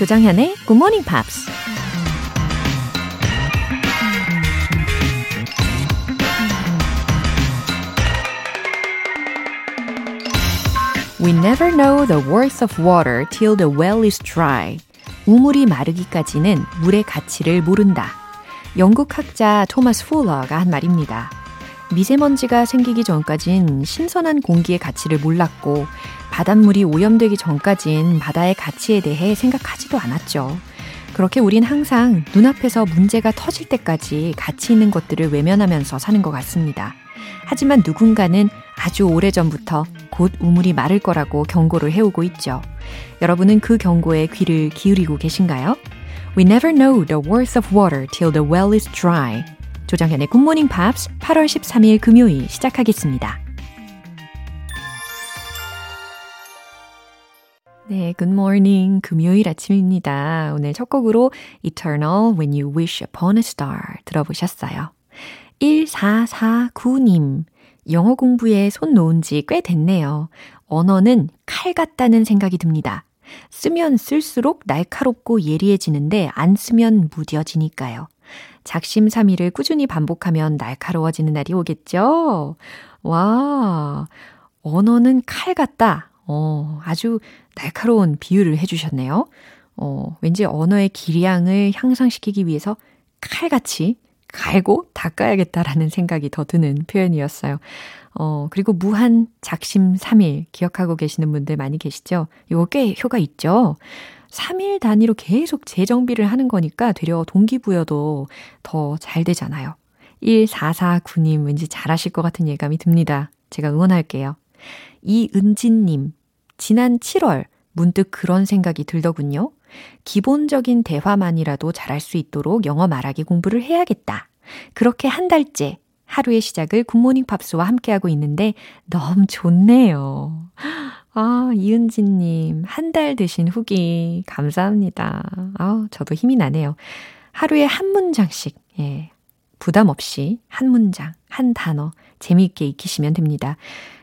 조장현의 Good Morning Pops. We never know the worth of water till the well is dry. 우물이 마르기까지는 물의 가치를 모른다. 영국 학자 토마스 풀러가 한 말입니다. 미세먼지가 생기기 전까진 신선한 공기의 가치를 몰랐고 바닷물이 오염되기 전까진 바다의 가치에 대해 생각하지도 않았죠. 그렇게 우린 항상 눈앞에서 문제가 터질 때까지 가치 있는 것들을 외면하면서 사는 것 같습니다. 하지만 누군가는 아주 오래전부터 곧 우물이 마를 거라고 경고를 해오고 있죠. 여러분은 그 경고에 귀를 기울이고 계신가요? We never know the worth of water till the well is dry. 조정현의 굿모닝 팝스 8월 13일 금요일 시작하겠습니다. 네, 굿모닝 금요일 아침입니다. 오늘 첫 곡으로 Eternal When You Wish Upon a Star 들어보셨어요. 1449님, 영어 공부에 손 놓은 지 꽤 됐네요. 언어는 칼 같다는 생각이 듭니다. 쓰면 쓸수록 날카롭고 예리해지는데 안 쓰면 무뎌지니까요. 작심삼일을 꾸준히 반복하면 날카로워지는 날이 오겠죠? 와, 언어는 칼 같다. 어, 아주 날카로운 비유를 해주셨네요. 어, 왠지 언어의 기량을 향상시키기 위해서 칼같이 갈고 닦아야겠다라는 생각이 더 드는 표현이었어요. 어, 그리고 무한 작심 3일 기억하고 계시는 분들 많이 계시죠? 이거 꽤 효과 있죠? 3일 단위로 계속 재정비를 하는 거니까 되려 동기부여도 더 잘 되잖아요. 1449님 왠지 잘하실 것 같은 예감이 듭니다. 제가 응원할게요. 이은진님, 지난 7월 문득 그런 생각이 들더군요. 기본적인 대화만이라도 잘할 수 있도록 영어 말하기 공부를 해야겠다. 그렇게 한 달째 하루의 시작을 굿모닝 팝스와 함께하고 있는데 너무 좋네요. 아, 이은지님, 한달 드신 후기, 감사합니다. 아 저도 힘이 나네요. 하루에 한 문장씩, 예, 부담 없이 한 문장, 한 단어, 재미있게 익히시면 됩니다.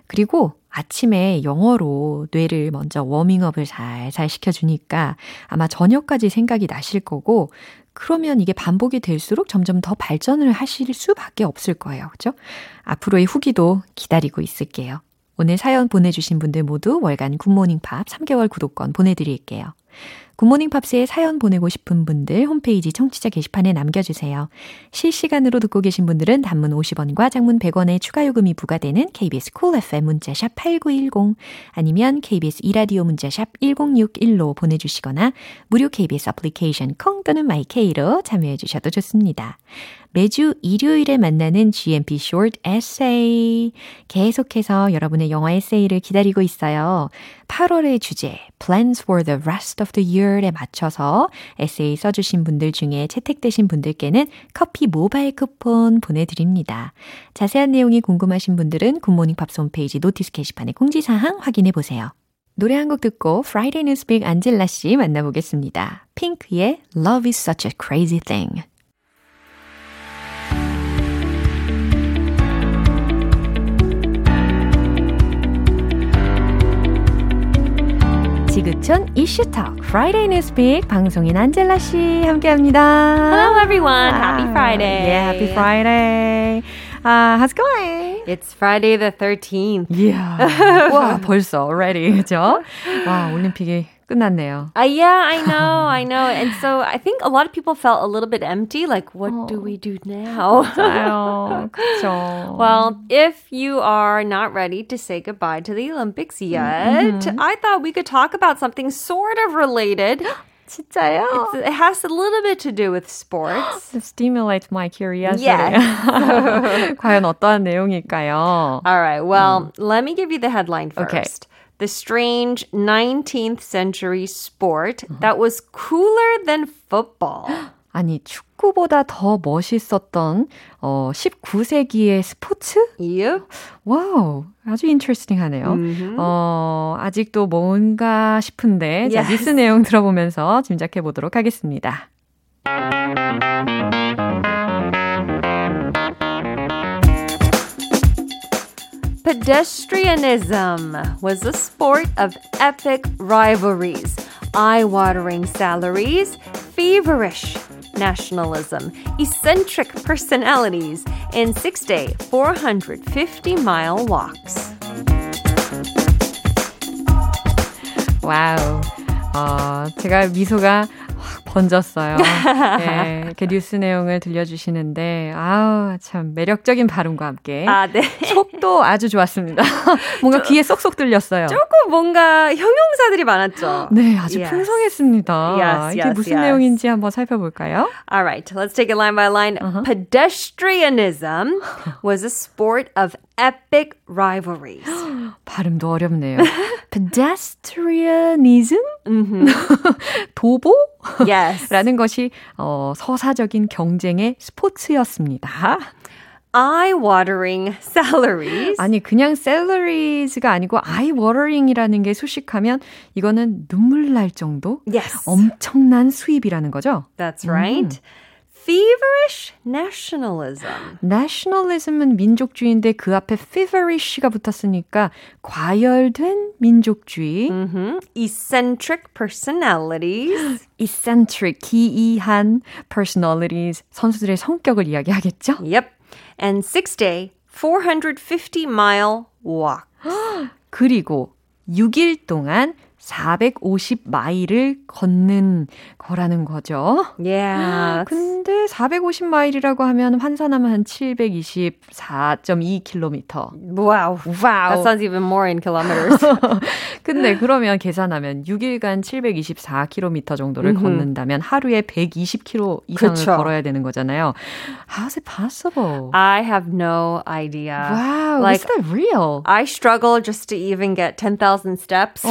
그리고 아침에 영어로 뇌를 먼저 워밍업을 살살 시켜주니까 아마 저녁까지 생각이 나실 거고, 그러면 이게 반복이 될수록 점점 더 발전을 하실 수밖에 없을 거예요. 그죠? 앞으로의 후기도 기다리고 있을게요. 오늘 사연 보내주신 분들 모두 월간 굿모닝 팝 3개월 구독권 보내드릴게요. 굿모닝 팝스에 사연 보내고 싶은 분들 홈페이지 청취자 게시판에 남겨주세요. 실시간으로 듣고 계신 분들은 단문 50원과 장문 100원의 추가 요금이 부과되는 KBS Cool FM 문자샵 8910 아니면 KBS 2라디오 문자샵 1061로 보내주시거나 무료 KBS 애플리케이션 콩 또는 마이케이로 참여해 주셔도 좋습니다. 매주 일요일에 만나는 GMP Short Essay. 계속해서 여러분의 영어 에세이를 기다리고 있어요. 8월의 주제, Plans for the Rest of the Year 에 맞춰서 에세이 써주신 분들 중에 채택되신 분들께는 커피 모바일 쿠폰 보내드립니다. 자세한 내용이 궁금하신 분들은 굿모닝 팝스 홈페이지 notice 게시판에 공지사항 확인해 보세요. 노래 한 곡 듣고 Friday Newspeak 안젤라 씨 만나보겠습니다. 핑크의 Love is such a crazy thing. 지구촌 이슈톡 Friday Newspeak 방송인 안젤라 씨 함께합니다. Hello everyone, happy Friday. Yeah, happy Friday. Uh, how's it going? It's Friday the 13th. Yeah. 와, 벌써 already. 그죠? 와, 올림픽이 끝났네요. Uh, yeah, I know, I know. And so I think a lot of people felt a little bit empty. Like, what oh. do we do now? 맞아요. 그렇죠. Well, if you are not ready to say goodbye to the Olympics yet, mm-hmm. I thought we could talk about something sort of related. 진짜요? It's, it has a little bit to do with sports. it stimulates my curiosity. Yes. 과연 어떠한 내용일까요? All right. Well, mm. let me give you the headline first. Okay The strange 19th century sport that was cooler than football. 아니 축구보다 더 멋있었던 어 19세기의 스포츠? Yep. 와우, 아주 인터레스팅하네요. Mm-hmm. 어 아직도 뭔가 싶은데 yes. 자 뉴스 내용 들어보면서 짐작해 보도록 하겠습니다. Pedestrianism was a sport of epic rivalries. eye-watering salaries, feverish nationalism, eccentric personalities, and six-day 450-mile walks. 와우. 어, 제가 미소가 확 번졌어요. 네, 이렇게 뉴스 내용을 들려주시는데, 아우, 참 매력적인 발음과 함께. 아, 네. 속도 아주 좋았습니다. 뭔가 귀에 쏙쏙 들렸어요. 조금 뭔가 형용사들이 많았죠. 네, 아주 Yes. 풍성했습니다. Yes, 이게 yes, 무슨. 내용인지 한번 살펴볼까요? All right, let's take it line by line. Pedestrianism was a sport of epic rivalries. 발음도 어렵네요. pedestrianism? 도보? yes. 라는 것이 어, 서사적인 경쟁의 스포츠였습니다. Eye-watering salaries. 아니 그냥 salaries가 아니고 eye watering이라는 게 수식하면 이거는 눈물 날 정도 Yes. 엄청난 수입이라는 거죠. That's right. Feverish nationalism. nationalism은 민족주의인데 그 앞에 feverish가 붙었으니까 과열된 민족주의. hmm Eccentric personalities. eccentric 기이한 personalities 선수들의 성격을 이야기하겠죠. yep. And six day, 450 mile walk. 그리고 6일 동안 450마일을 걷는 거라는 거죠. Yeah. 근데 450마일이라고 하면 환산하면 한 724.2km. wow. 와우. That sounds even more in kilometers. 근데 그러면 계산하면 6일간 724km 정도를 걷는다면 하루에 120km 이상을 그쵸. 걸어야 되는 거잖아요. How's it possible? I have no idea. wow, like- is that real? I struggle just to even get 10,000 steps.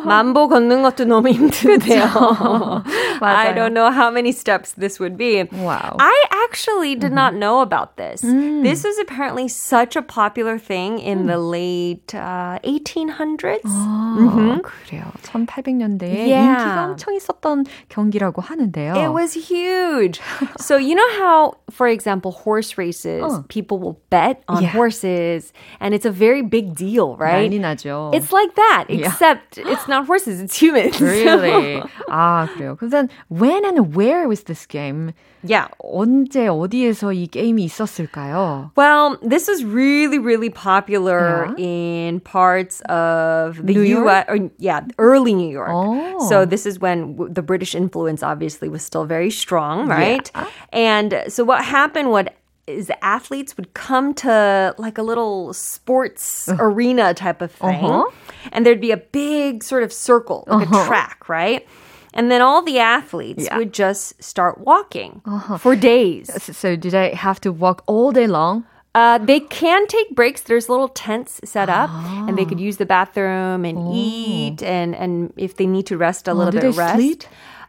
만보 걷는 것도 너무 힘든데요. I 맞아요. don't know how many steps this would be. Wow. I actually did not know about this. This was apparently such a popular thing in the late uh, 1800s. 아, 그래요. 1800년대에 Yeah. 인기가 엄청 있었던 경기라고 하는데요. It was huge. so you know how, for example, horse races, people will bet on Yeah. horses, and it's a very big deal, right? 난리 나죠. It's like that, Yeah. except it's not horses, it's humans. really. 아, 그래요. 그럼 then when and where was this game? yeah. 언제 어디에서 이 게임이 있었을까요? Well, this is really, really popular in parts of the New U.S. Or, yeah, early New York. Oh. So this is when w- the British influence obviously was still very strong, right? And so what happened? What is athletes would come to like a little sports arena type of thing, Uh-huh. and there'd be a big sort of circle, like a track, right? And then all the athletes Yeah. would just start walking for days. So, did I have to walk all day long? Uh, they can take breaks. There's little tents set up, and they could use the bathroom and eat, and and if they need to rest a little do bit, rest. sleep?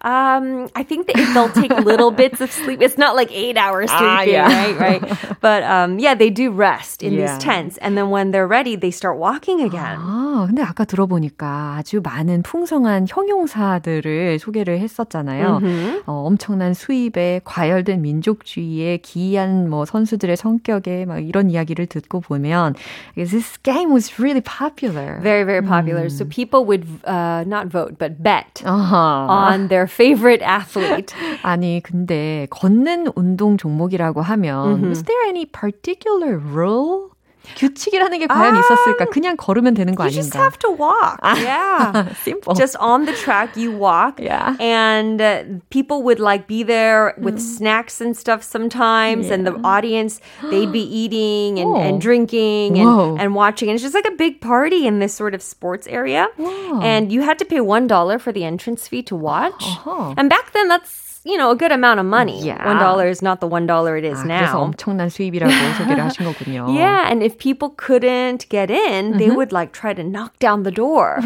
Um, I think that they'll take little bits of sleep. It's not like eight hours sleeping, yeah. right? Right. But um, yeah, they do rest in Yeah. these tents, and then when they're ready, they start walking again. 아, 근데 아까 들어보니까 아주 많은 풍성한 형용사들을 소개를 했었잖아요. 어, 엄청난 수입에 과열된 민족주의에 기이한 뭐 선수들의 성격에 막 이런 이야기를 듣고 보면 this game was really popular. Very, very popular. So people would uh, not vote, but bet 아하. on their favorite athlete. 아니 근데 걷는 운동 종목이라고 하면 was there any particular rule? 규칙이라는 게 과연 있었을까? 그냥 걸으면 되는 거 You just 아닌가? have to walk. Yeah. Simple. just on the track you walk Yeah. and uh, people would like be there with snacks and stuff sometimes and the audience they'd be eating and, Oh. and drinking Whoa. and, and watching and it's just like a big party in this sort of sports area and you had to pay one dollar for the entrance fee to watch Uh-huh. and back then that's you know a good amount of money Yeah. one dollar is not the one dollar it is 아, 그래서 now 엄청난 수입이라고 소개를 하신 거군요. yeah, and if people couldn't get in, they would like try to knock down the door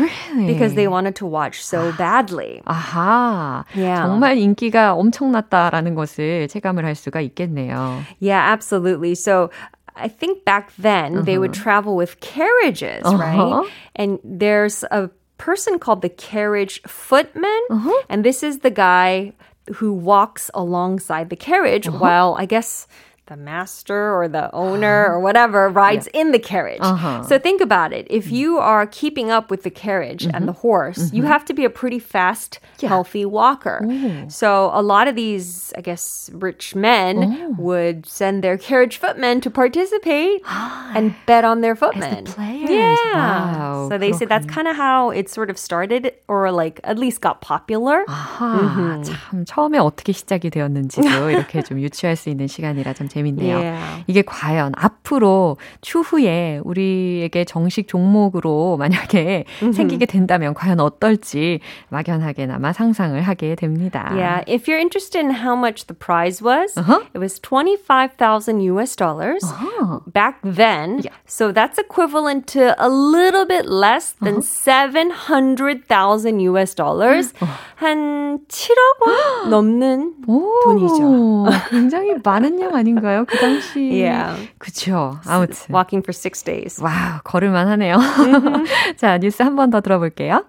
because they wanted to watch so badly. 아하. Yeah. 정말 인기가 엄청났다라는 것을 체감을 할 수가 있겠네요. Yeah, absolutely. So I think back then they would travel with carriages, right? And there's a person called the carriage footman, and this is the guy who walks alongside the carriage uh-huh. while I guess the master or the owner or whatever rides yeah. in the carriage. Uh-huh. So think about it. If you are keeping up with the carriage mm-hmm. and the horse, mm-hmm. you have to be a pretty fast, yeah. healthy walker. Ooh. So a lot of these, I guess, rich men Ooh. would send their carriage footmen to participate and bet on their footmen. The players. Yeah. Wow. So they say that's kind of how it sort of started or like at least got popular. 아하, mm-hmm. 참 처음에 어떻게 시작이 되었는지도 이렇게 좀 유추할 수 있는 시간이라 참 재밌 네요. Yeah. 이게 과연 앞으로 추후에 우리에게 정식 종목으로 만약에 mm-hmm. 생기게 된다면 과연 어떨지 막연하게나마 상상을 하게 됩니다. Yeah, if you're interested in how much the prize was, uh-huh. it was 25,000 US dollars uh-huh. back then. Yeah. So that's equivalent to a little bit less than uh-huh. 700,000 US dollars. 한 7억 원 넘는 오, 돈이죠. 굉장히 많은 양 아닌가요? 그 당시. Yeah. 그쵸. 아무튼. Walking for six days. 와우, 걸을만 하네요. Mm-hmm. 자, 뉴스 한 번 더 들어볼게요.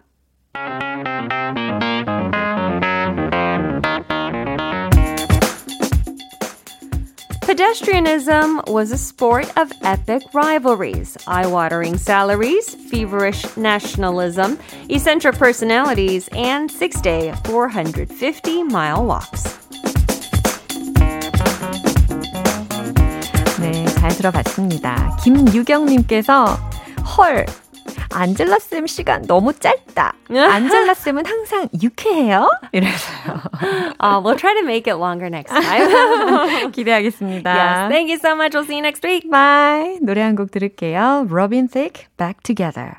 Pedestrianism was a sport of epic rivalries, eye watering salaries, feverish nationalism, eccentric personalities, and six day, 450 mile walks. 잘 들어봤습니다. 김유경님께서 헐, 안젤라 쌤 시간 너무 짧다. 안젤라 쌤은 항상 유쾌해요. 이래서요. Uh, we'll try to make it longer next time. 기대하겠습니다. Yes, thank you so much. We'll see you next week. Bye. 노래 한 곡 들을게요. Robin Thicke, Back Together.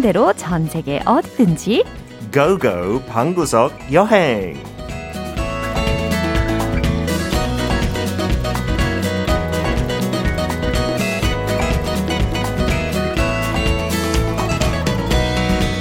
마음먹은 대로 전 세계 어디든지 go go 방구석 여행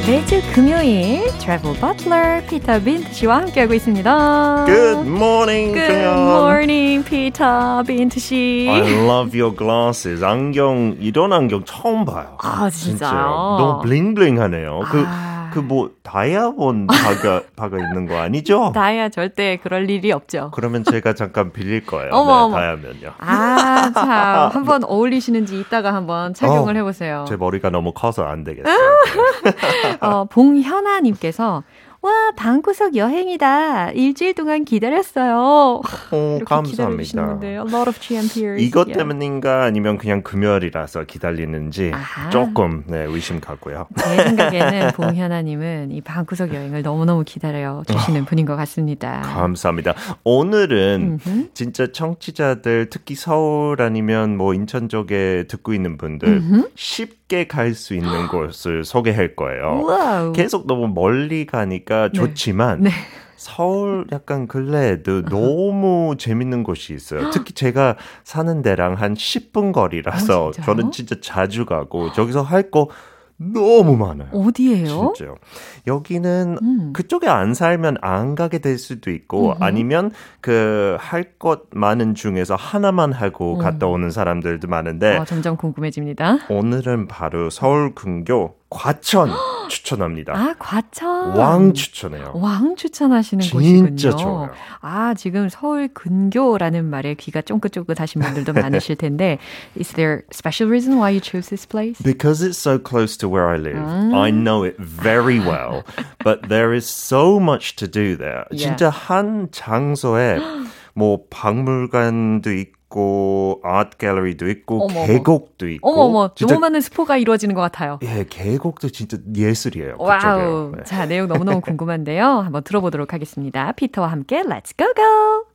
매주 금요일 travel butler 피터 빈트 씨와 함께하고 있습니다. Good morning, Good morning, 피터 빈트 씨. I love your glasses. 안경 이런 안경 처음 봐요. 아 진짜요? 진짜. 너무 블링블링하네요. 그 아... 그 뭐 다이아몬드 바가 바가 있는 거 아니죠? 다이아 절대 그럴 일이 없죠. 그러면 제가 잠깐 빌릴 거예요. 어머, 네, 다이아면요. 아, 참. 한번 어울리시는지 이따가 한번 착용을 어, 해보세요. 제 머리가 너무 커서 안 되겠어요. 어, 봉현아님께서 와, 방구석 여행이다. 일주일 동안 기다렸어요. 오, 감사합니다. A lot of GMPers. 이것 yeah. 때문인가 아니면 그냥 금요일이라서 기다리는지 아하. 조금 네, 의심 가고요. 제 생각에는 봉현아님은 이 방구석 여행을 너무너무 기다려 주시는 분인 것 같습니다. 감사합니다. 오늘은 음흠. 진짜 청취자들 특히 서울 아니면 뭐 인천 쪽에 듣고 있는 분들 음흠. 쉽 게 갈 수 있는 곳을 소개할 거예요. wow. 계속 너무 멀리 가니까 네. 좋지만 네. 서울 약간 근교에도 너무 재밌는 곳이 있어요. 특히 제가 사는 데랑 한 10분 거리라서 어, 저는 진짜 자주 가고 저기서 할거 너무 많아요. 어디예요? 진짜요. 여기는 음. 그쪽에 안 살면 안 가게 될 수도 있고 음흠. 아니면 그 할 것 많은 중에서 하나만 하고 음. 갔다 오는 사람들도 많은데 어, 점점 궁금해집니다. 오늘은 바로 서울 근교 과천 추천합니다. 아, 과천. 왕 추천해요. 왕 추천하시는 진짜 곳이군요. 진짜 좋아요. 아, 지금 서울 근교라는 말에 귀가 쫑긋쫑긋하신 분들도 많으실 텐데 Is there special reason why you chose this place? Because it's so close to where I live. 음. I know it very well. but there is so much to do there. Yeah. 진짜 한 장소에 뭐 박물관도 있고 있고 art gallery도 있고 어머머. 계곡도 있고 어머머 진짜, 너무 많은 스포츠가 이루어지는 것 같아요. 예, 계곡도 진짜 예술이에요. wow. 네. 자, 내용 너무너무 궁금한데요. 한번 들어보도록 하겠습니다. 피터와 함께 Let's go go.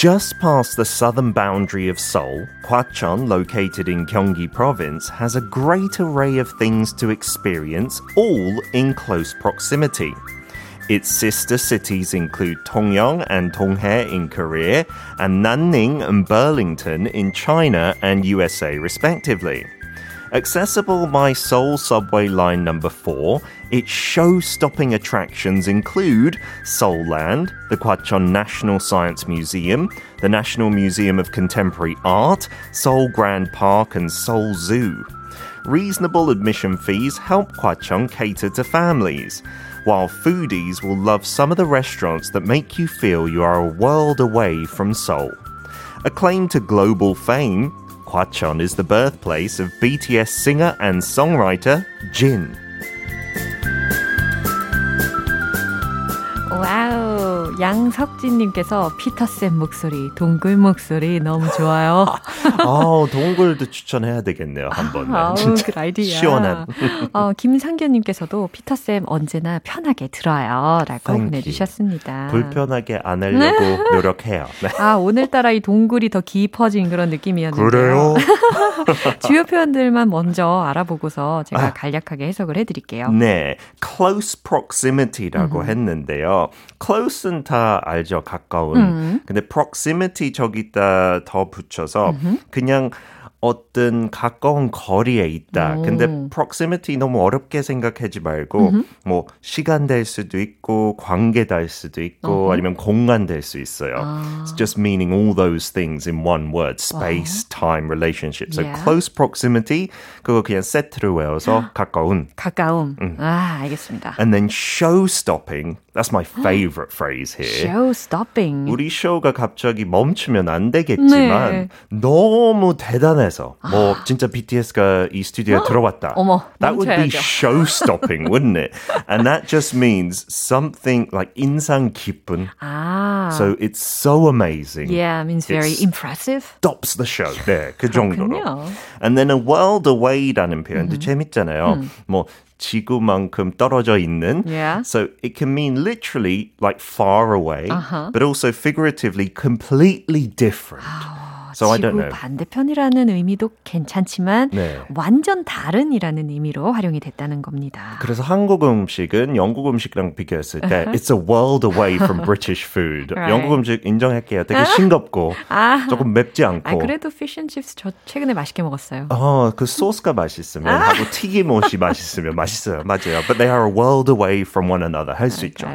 Just past the southern boundary of Seoul, Hwacheon, located in Gyeonggi province, has a great array of things to experience, all in close proximity. Its sister cities include Tongyong and Donghae in Korea, and Nanning and Burlington in China and USA, respectively. Accessible by Seoul Subway Line number 4, its show-stopping attractions include Seoul Land, the Gwacheon National Science Museum, the National Museum of Contemporary Art, Seoul Grand Park, and Seoul Zoo. Reasonable admission fees help Gwacheon cater to families, while foodies will love some of the restaurants that make you feel you are a world away from Seoul. Acclaimed to global fame, Hwacheon is the birthplace of BTS singer and songwriter Jin. 양석진님께서 피터쌤 목소리, 동굴 목소리 너무 좋아요. 아, 동굴도 추천해야 되겠네요, 한 번. 아우, 그 아이디어. 시원한. 어, 김상규님께서도 피터쌤 언제나 편하게 들어요. 라고 보내주셨습니다. 불편하게 안 하려고 노력해요. 네. 아, 오늘따라 이 동굴이 더 깊어진 그런 느낌이었는데요. 그래요? 주요 표현들만 먼저 알아보고서 제가 아. 간략하게 해석을 해드릴게요. 네, close proximity라고 음. 했는데요. close는 다 알죠, 가까운. 음. 근데 proximity 저기다 더 붙여서 음흠. 그냥 어떤 가까운 거리에 있다. 오. 근데 proximity 너무 어렵게 생각하지 말고 음흠. 뭐 시간 될 수도 있고 관계 될 수도 있고 어허. 아니면 공간 될 수 있어요. 아. It's just meaning all those things in one word. Space, 어허. time, relationship. So yeah. close proximity 그거 그냥 세트로 외워서 가까운. 가까움. 음. 아, 알겠습니다. And then show stopping. That's my favorite phrase here. Show stopping. 우리 쇼가 갑자기 멈추면 안 되겠지만 네. 너무 대단해서 뭐 아. 진짜 BTS가 이 스튜디오에 들어왔다. 어머, that would be show stopping, wouldn't it? And that just means something like 인상 깊은. 아. So it's so amazing. Yeah, means very it's impressive. Stops the show. 네, 그 정도로. And then a world away라는 표현도 mm-hmm. 재밌잖아요. 음. 뭐 지구만큼 떨어져 있는. Yeah. So it can mean literally like far away, uh-huh. but also figuratively completely different. So I don't know. 반대편이라는 의미도 괜찮지만 네. 완전 다른이라는 의미로 활용이 됐다는 겁니다. 그래서 한국 음식은 영국 음식이랑 비교했을 때 it's a world away from British food. right. 영국 음식 인정할게요. 되게 싱겁고 아. 조금 맵지 않고. 아, 그래도 fish and chips 저 최근에 맛있게 먹었어요. 어, 그 소스가 맛있으면 아. 하고 튀김옷이 맛있으면 맛있어요. 맞아요. But they are a world away from one another. 할 수 있죠.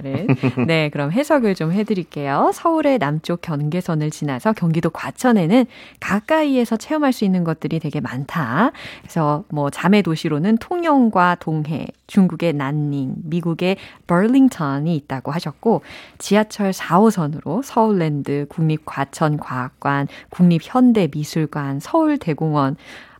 네, 그럼 해석을 좀 해드릴게요. 서울의 남쪽 경계선을 지나서 경기도 과천에는 가까이에서 체험할 수 있는 것들이 되게 많다. 그래서 뭐 자매 도시로는 통영과 동해, 중국의 난닝, 미국의 버링턴이 있다고 하셨고 지하철 4호선으로 서울랜드, 국립과천과학관, 국립현대미술관, 서울대공원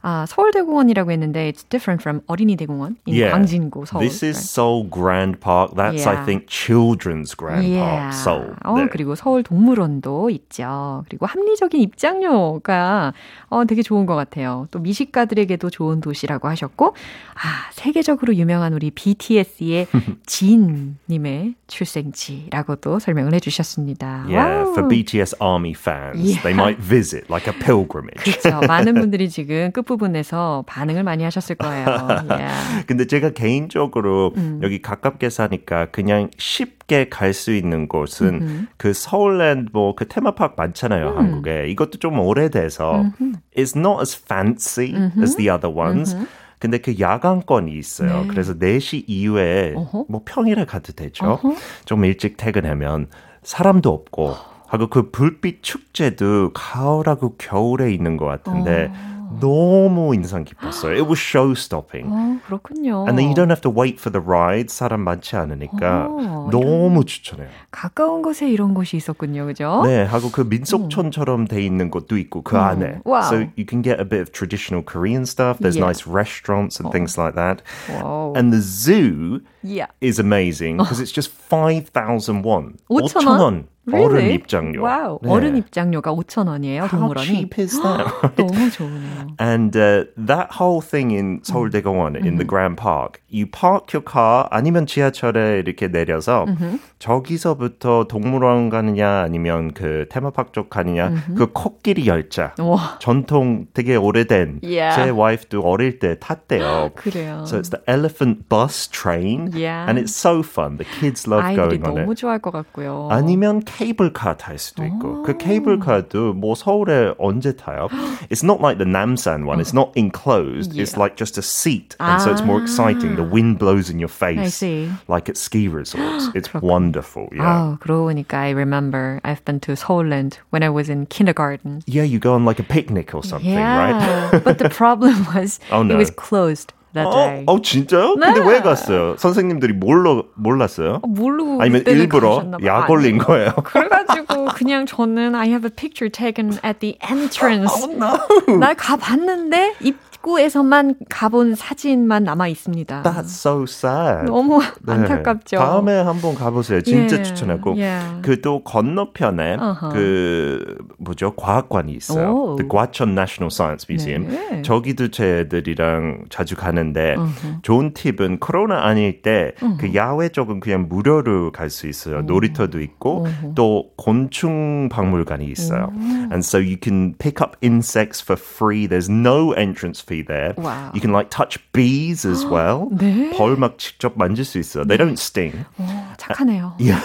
아, 서울대공원이라고 했는데 it's different from 어린이대공원 in yeah. 광진구 서울. This is Seoul Grand Park. That's yeah. I think Children's Grand yeah. Park. Seoul. 어, 네. 그리고 서울 동물원도 있죠. 그리고 합리적인 입장료가 어, 되게 좋은 것 같아요. 또 미식가들에게도 좋은 도시라고 하셨고 아, 세계적으로 유명한 우리 BTS의 진 님의 출생지라고도 설명을 해 주셨습니다. Yeah, wow. for BTS army fans. Yeah. They might visit like a pilgrimage. 그렇죠. 많은 분들이 지금 끝부 부분에서 반응을 많이 하셨을 거예요. Yeah. 근데 제가 개인적으로 음. 여기 가깝게 사니까 그냥 쉽게 갈 수 있는 곳은 음흠. 그 서울랜드 뭐 그 테마파크 많잖아요, 음. 한국에. 이것도 좀 오래돼서 음흠. it's not as fancy 음흠. as the other ones. 근데 그 야간권이 있어요. 네. 그래서 4시 이후에 어허? 뭐 평일에 가도 되죠. 어허? 좀 일찍 퇴근하면 사람도 없고 하고 그 불빛 축제도 가을하고 겨울에 있는 것 같은데 어. 너무 인상 깊었어요. It was show stopping. 어, 그렇군요. And then you don't have to wait for the ride. 사람 많지 않으니까 오, 너무 추천해요. 가까운 곳에 이런 곳이 있었군요, 그죠? 네, 하고 그 민속촌처럼 돼 있는 곳도 있고 그 음. 안에. Wow. So you can get a bit of traditional Korean stuff. There's yeah. nice restaurants and oh. things like that. Wow. And the zoo yeah. is amazing because it's just 5,000 won. 5,000 원. Really? 어른 입장료. Wow. 네. 어른 입장료가 5,000원이에요, 동물원이. How cheap is that? 너무 좋으네요. And uh, that whole thing in 서울대공원, mm-hmm. in the Grand Park, you park your car 아니면 지하철에 이렇게 내려서 mm-hmm. 저기서부터 동물원 가느냐 아니면 그 테마파크 쪽 가느냐 mm-hmm. 그 코끼리 열차. 와. 전통 되게 오래된 yeah. 제 와이프도 어릴 때 탔대요. 그래요. So it's the elephant bus train yeah. and it's so fun. The kids love going on it. 너무 좋아할 것 같고요. 아니면 케이블카 탈 수도 있고 그 케이블카도 뭐 서울에 언제 타요? It's not like the Namsan one. It's not enclosed. Yeah. It's like just a seat, and so it's more exciting. The wind blows in your face, like at ski resorts. It's wonderful. Yeah. Oh, 그러고 보니까 I remember I've been to Seoulland when I was in kindergarten. Yeah, you go on like a picnic or something, yeah, right? but the problem was oh, no. it was closed. Day. 어, 어 진짜요? 네. 근데 왜 갔어요? 선생님들이 몰라 몰랐어요? 모르고 아니면 일부러 약 올린 거예요? 그래가지고 그냥 저는 I have a picture taken at the entrance. Oh, no. 날 가봤는데 입 입구에서만 가본 사진만 남아 있습니다. That's so sad. 너무 네. 안타깝죠. 다음에 한번 가보세요. 진짜 yeah. 추천하고 yeah. 그또 건너편에 uh-huh. 그 뭐죠 과학관이 있어요. Oh. The Gwacheon National Science Museum. 네. 저기도 제 애들이랑 자주 가는데 uh-huh. 좋은 팁은 코로나 아닐 때그 uh-huh. 야외 쪽은 그냥 무료로 갈 수 있어요. 놀이터도 있고 또 곤충 박물관이 있어요. And so you can pick up insects for free. There's no entrance fee there. Wow. You can like touch bees as well. 네. 벌막 직접 만질 수 있어. They don't sting. 오, 착하네요. Yeah.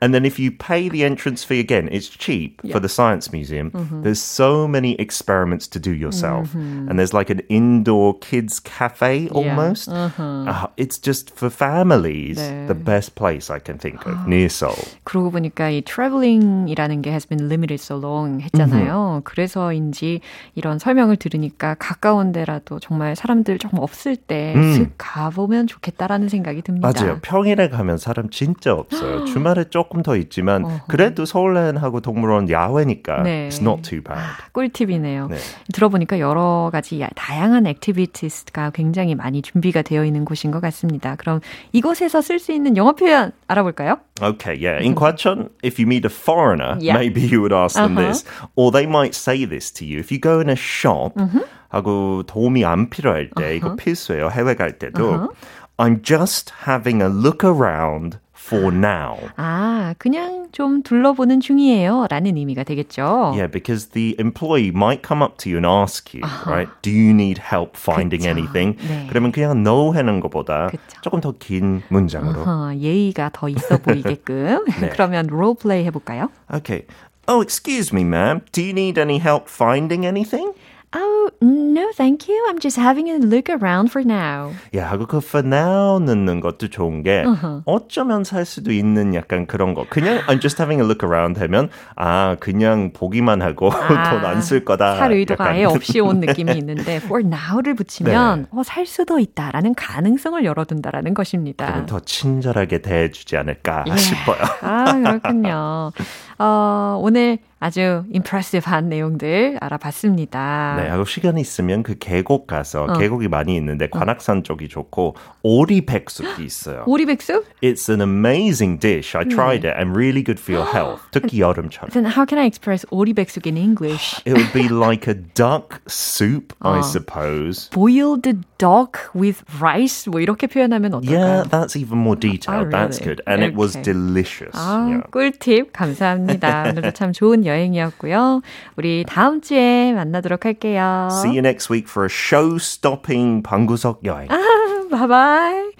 and then if you pay the entrance fee again, it's cheap yeah. for the science museum. Mm-hmm. There's so many experiments to do yourself. Mm-hmm. And there's like an indoor kids cafe almost. Yeah. Uh-huh. Uh, it's just for families 네. the best place I can think of near Seoul. 그러고 보니까 이 traveling이라는 게 has been limited so long 했잖아요. Mm-hmm. 그래서인지 이런 설명을 들으니까 가까운 데라도 정말 사람들 좀 없을 때 음. 가보면 좋겠다라는 생각이 듭니다. 맞아요. 평일에 가면 사람 진짜 없어요. 주말에 조금 더 있지만 어허. 그래도 서울랜드하고 동물원 야외니까 네. it's not too bad. 아, 꿀팁이네요. 네. 들어보니까 여러 가지 다양한 activities가 굉장히 많이 준비가 되어 있는 곳인 것 같습니다. 그럼 이곳에서 쓸 수 있는 영어 표현 알아볼까요? Okay, yeah. In Gwacheon, if you meet a foreigner, yeah. maybe you would ask them uh-huh. this, or they might say this to you. If you go in a shop, uh-huh. 하고 도움이 안 필요할 때 uh-huh. 이거 필수예요. 해외 갈 때도 uh-huh. I'm just having a look around for now. 아, 그냥 좀 둘러보는 중이에요. 라는 의미가 되겠죠. Yeah, because the employee might come up to you and ask you, uh-huh. right? Do you need help finding 그쵸. anything? 네. 그러면 그냥 no 하는 것보다 그쵸. 조금 더 긴 문장으로. Uh-huh. 예의가 더 있어 보이게끔. 네. 그러면 role play 해볼까요? Okay. Oh, excuse me, ma'am. Do you need any help finding anything? Oh, no, thank you. I'm just having a look around for now. 야, 그 for now 넣는 것도 좋은 게 uh-huh. 어쩌면 살 수도 있는 약간 그런 거. 그냥 I'm just having a look around 하면 아, 그냥 보기만 하고 아, 돈안 쓸 거다. 살 의도가 약간. 아예 없이 온 느낌이 있는데 for now를 붙이면 네. 어, 살 수도 있다라는 가능성을 열어둔다라는 것입니다. 그럼 더 친절하게 대해주지 않을까 예. 싶어요. 아, 그렇군요. 어, 오늘 아주 임프레시브한 내용들 알아봤습니다. 네, 하고 시 간이 있으면 그 계곡 가서 어. 계곡이 많이 있는데 관악산 쪽이 좋고 오리백숙이 있어요. 오리백숙? It's an amazing dish. I tried it and really good for your health. 특히 여름철. Then how can I express 오리백숙 in English? It would be like a duck soup, 어. I suppose. Boiled duck with rice 뭐 이렇게 표현하면 어떨까요? Yeah, that's even more detailed. Oh? That's good. And it was delicious. 아. 꿀팁 감사합니다. 오늘도 참 좋은 여행이었고요. 우리 다음 주에 만나도록 할게요. See you next week for a show-stopping 방구석 여행. bye bye.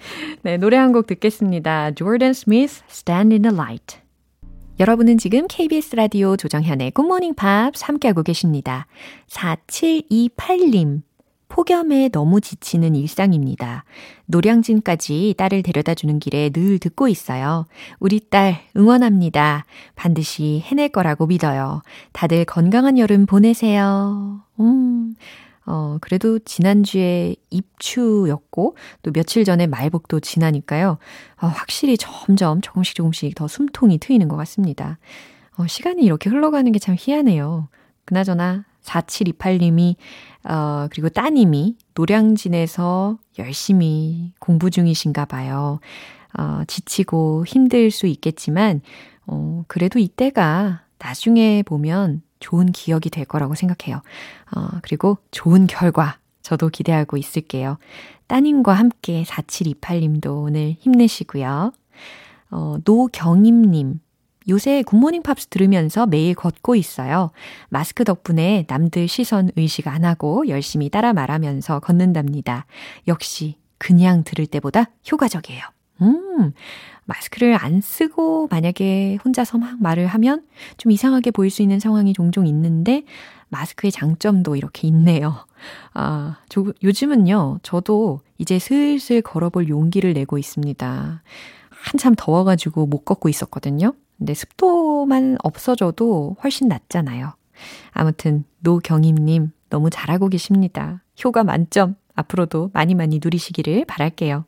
네, 노래 한 곡 듣겠습니다. Jordan Smith, Stand in the Light. 여러분은 지금 KBS 라디오 조정현의 굿모닝 팝스 함께하고 계십니다. 4728님. 폭염에 너무 지치는 일상입니다. 노량진까지 딸을 데려다 주는 길에 늘 듣고 있어요. 우리 딸 응원합니다. 반드시 해낼 거라고 믿어요. 다들 건강한 여름 보내세요. 음. 어, 그래도 지난주에 입추였고, 또 며칠 전에 말복도 지나니까요. 어, 확실히 점점 조금씩 조금씩 더 숨통이 트이는 것 같습니다. 어, 시간이 이렇게 흘러가는 게 참 희한해요. 그나저나 4728님이, 어, 그리고 따님이 노량진에서 열심히 공부 중이신가 봐요. 어, 지치고 힘들 수 있겠지만, 어, 그래도 이때가 나중에 보면 좋은 기억이 될 거라고 생각해요. 어, 그리고 좋은 결과 저도 기대하고 있을게요. 따님과 함께 4728님도 오늘 힘내시고요. 어, 노경임님. 요새 굿모닝 팝스 들으면서 매일 걷고 있어요. 마스크 덕분에 남들 시선 의식 안 하고 열심히 따라 말하면서 걷는답니다. 역시 그냥 들을 때보다 효과적이에요. 음, 마스크를 안 쓰고 만약에 혼자서 막 말을 하면 좀 이상하게 보일 수 있는 상황이 종종 있는데 마스크의 장점도 이렇게 있네요. 아, 저, 요즘은요, 저도 이제 슬슬 걸어볼 용기를 내고 있습니다. 한참 더워가지고 못 걷고 있었거든요. 근데 습도만 없어져도 훨씬 낫잖아요. 아무튼, 노경임님, 너무 잘하고 계십니다. 효과 만점. 앞으로도 많이 많이 누리시기를 바랄게요.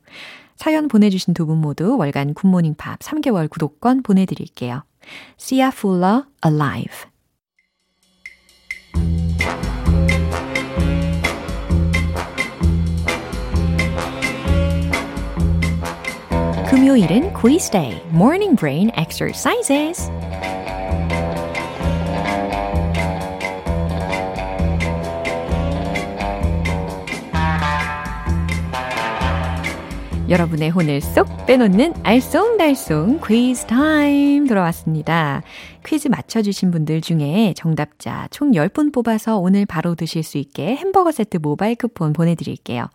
사연 보내주신 두 분 모두 월간 굿모닝 팝 3개월 구독권 보내드릴게요. Sia Fuller Alive 금요일은 quiz day, morning brain exercises. 여러분의 혼을 쏙 빼놓는 알쏭달쏭 퀴즈 타임 돌아왔습니다. 퀴즈 맞춰주신 분들 중에 정답자 총 10분 뽑아서 오늘 바로 드실 수 있게 햄버거 세트 모바일 쿠폰 보내드릴게요.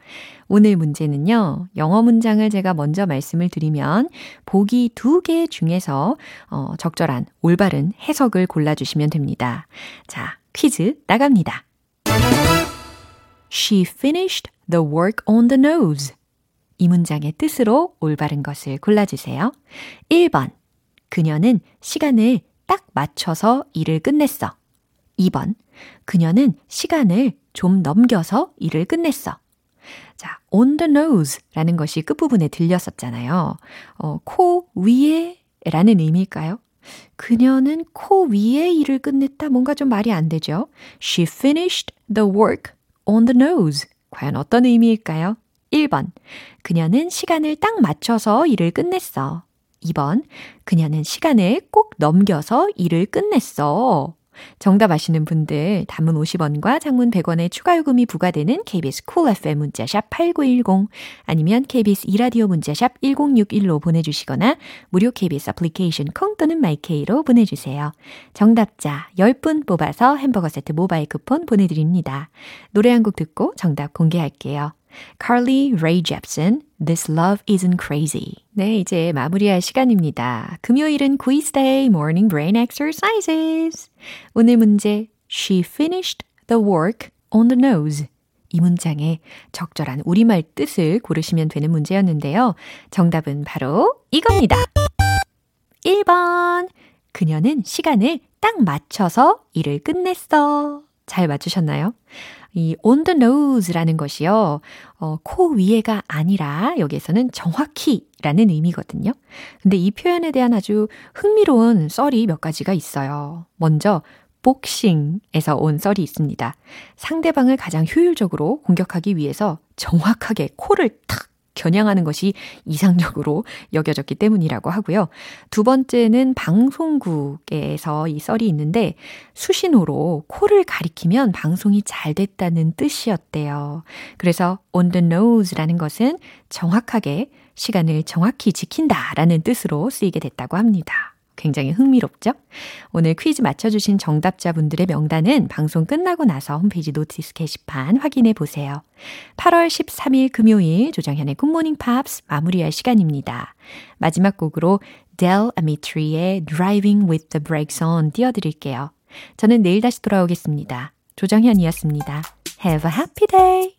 오늘 문제는요, 영어 문장을 제가 먼저 말씀을 드리면 보기 두 개 중에서 어, 적절한 올바른 해석을 골라주시면 됩니다. 자, 퀴즈 나갑니다. She finished the work on the nose. 이 문장의 뜻으로 올바른 것을 골라주세요. 1번. 그녀는 시간을 딱 맞춰서 일을 끝냈어. 2번. 그녀는 시간을 좀 넘겨서 일을 끝냈어. 자, on the nose 라는 것이 끝부분에 들렸었잖아요. 어, 코 위에 라는 의미일까요? 그녀는 코 위에 일을 끝냈다. 뭔가 좀 말이 안 되죠. She finished the work on the nose. 과연 어떤 의미일까요? 1번. 그녀는 시간을 딱 맞춰서 일을 끝냈어. 2번. 그녀는 시간을 꼭 넘겨서 일을 끝냈어. 정답 아시는 분들 단문 50원과 장문 100원의 추가 요금이 부과되는 KBS 쿨 cool FM 문자샵 8910 아니면 KBS 이라디오 문자샵 1061로 보내주시거나 무료 KBS 애플리케이션 콩 또는 마이케이로 보내주세요. 정답자 10분 뽑아서 햄버거 세트 모바일 쿠폰 보내드립니다. 노래 한 곡 듣고 정답 공개할게요. Carly Rae Jepsen, This Love Isn't Crazy. 네, 이제 마무리할 시간입니다. 금요일은 quiz day, morning brain exercises. 오늘 문제, She finished the work on the nose. 이 문장의 적절한 우리말 뜻을 고르시면 되는 문제였는데요. 정답은 바로 이겁니다. 1번. 그녀는 시간을 딱 맞춰서 일을 끝냈어. 잘 맞추셨나요? 이 on the nose라는 것이요. 어, 코 위에가 아니라 여기에서는 정확히 라는 의미거든요. 근데 이 표현에 대한 아주 흥미로운 썰이 몇 가지가 있어요. 먼저 복싱에서 온 썰이 있습니다. 상대방을 가장 효율적으로 공격하기 위해서 정확하게 코를 탁 겨냥하는 것이 이상적으로 여겨졌기 때문이라고 하고요. 두 번째는 방송국에서 이 썰이 있는데 수신호로 코를 가리키면 방송이 잘 됐다는 뜻이었대요. 그래서 on the nose라는 것은 정확하게 시간을 정확히 지킨다라는 뜻으로 쓰이게 됐다고 합니다. 굉장히 흥미롭죠? 오늘 퀴즈 맞춰주신 정답자분들의 명단은 방송 끝나고 나서 홈페이지 notice 게시판 확인해 보세요. 8월 13일 금요일 조정현의 굿모닝 팝스 마무리할 시간입니다. 마지막 곡으로 Del Amitri의 Driving with the Brakes on 띄워드릴게요. 저는 내일 다시 돌아오겠습니다. 조정현이었습니다. Have a happy day!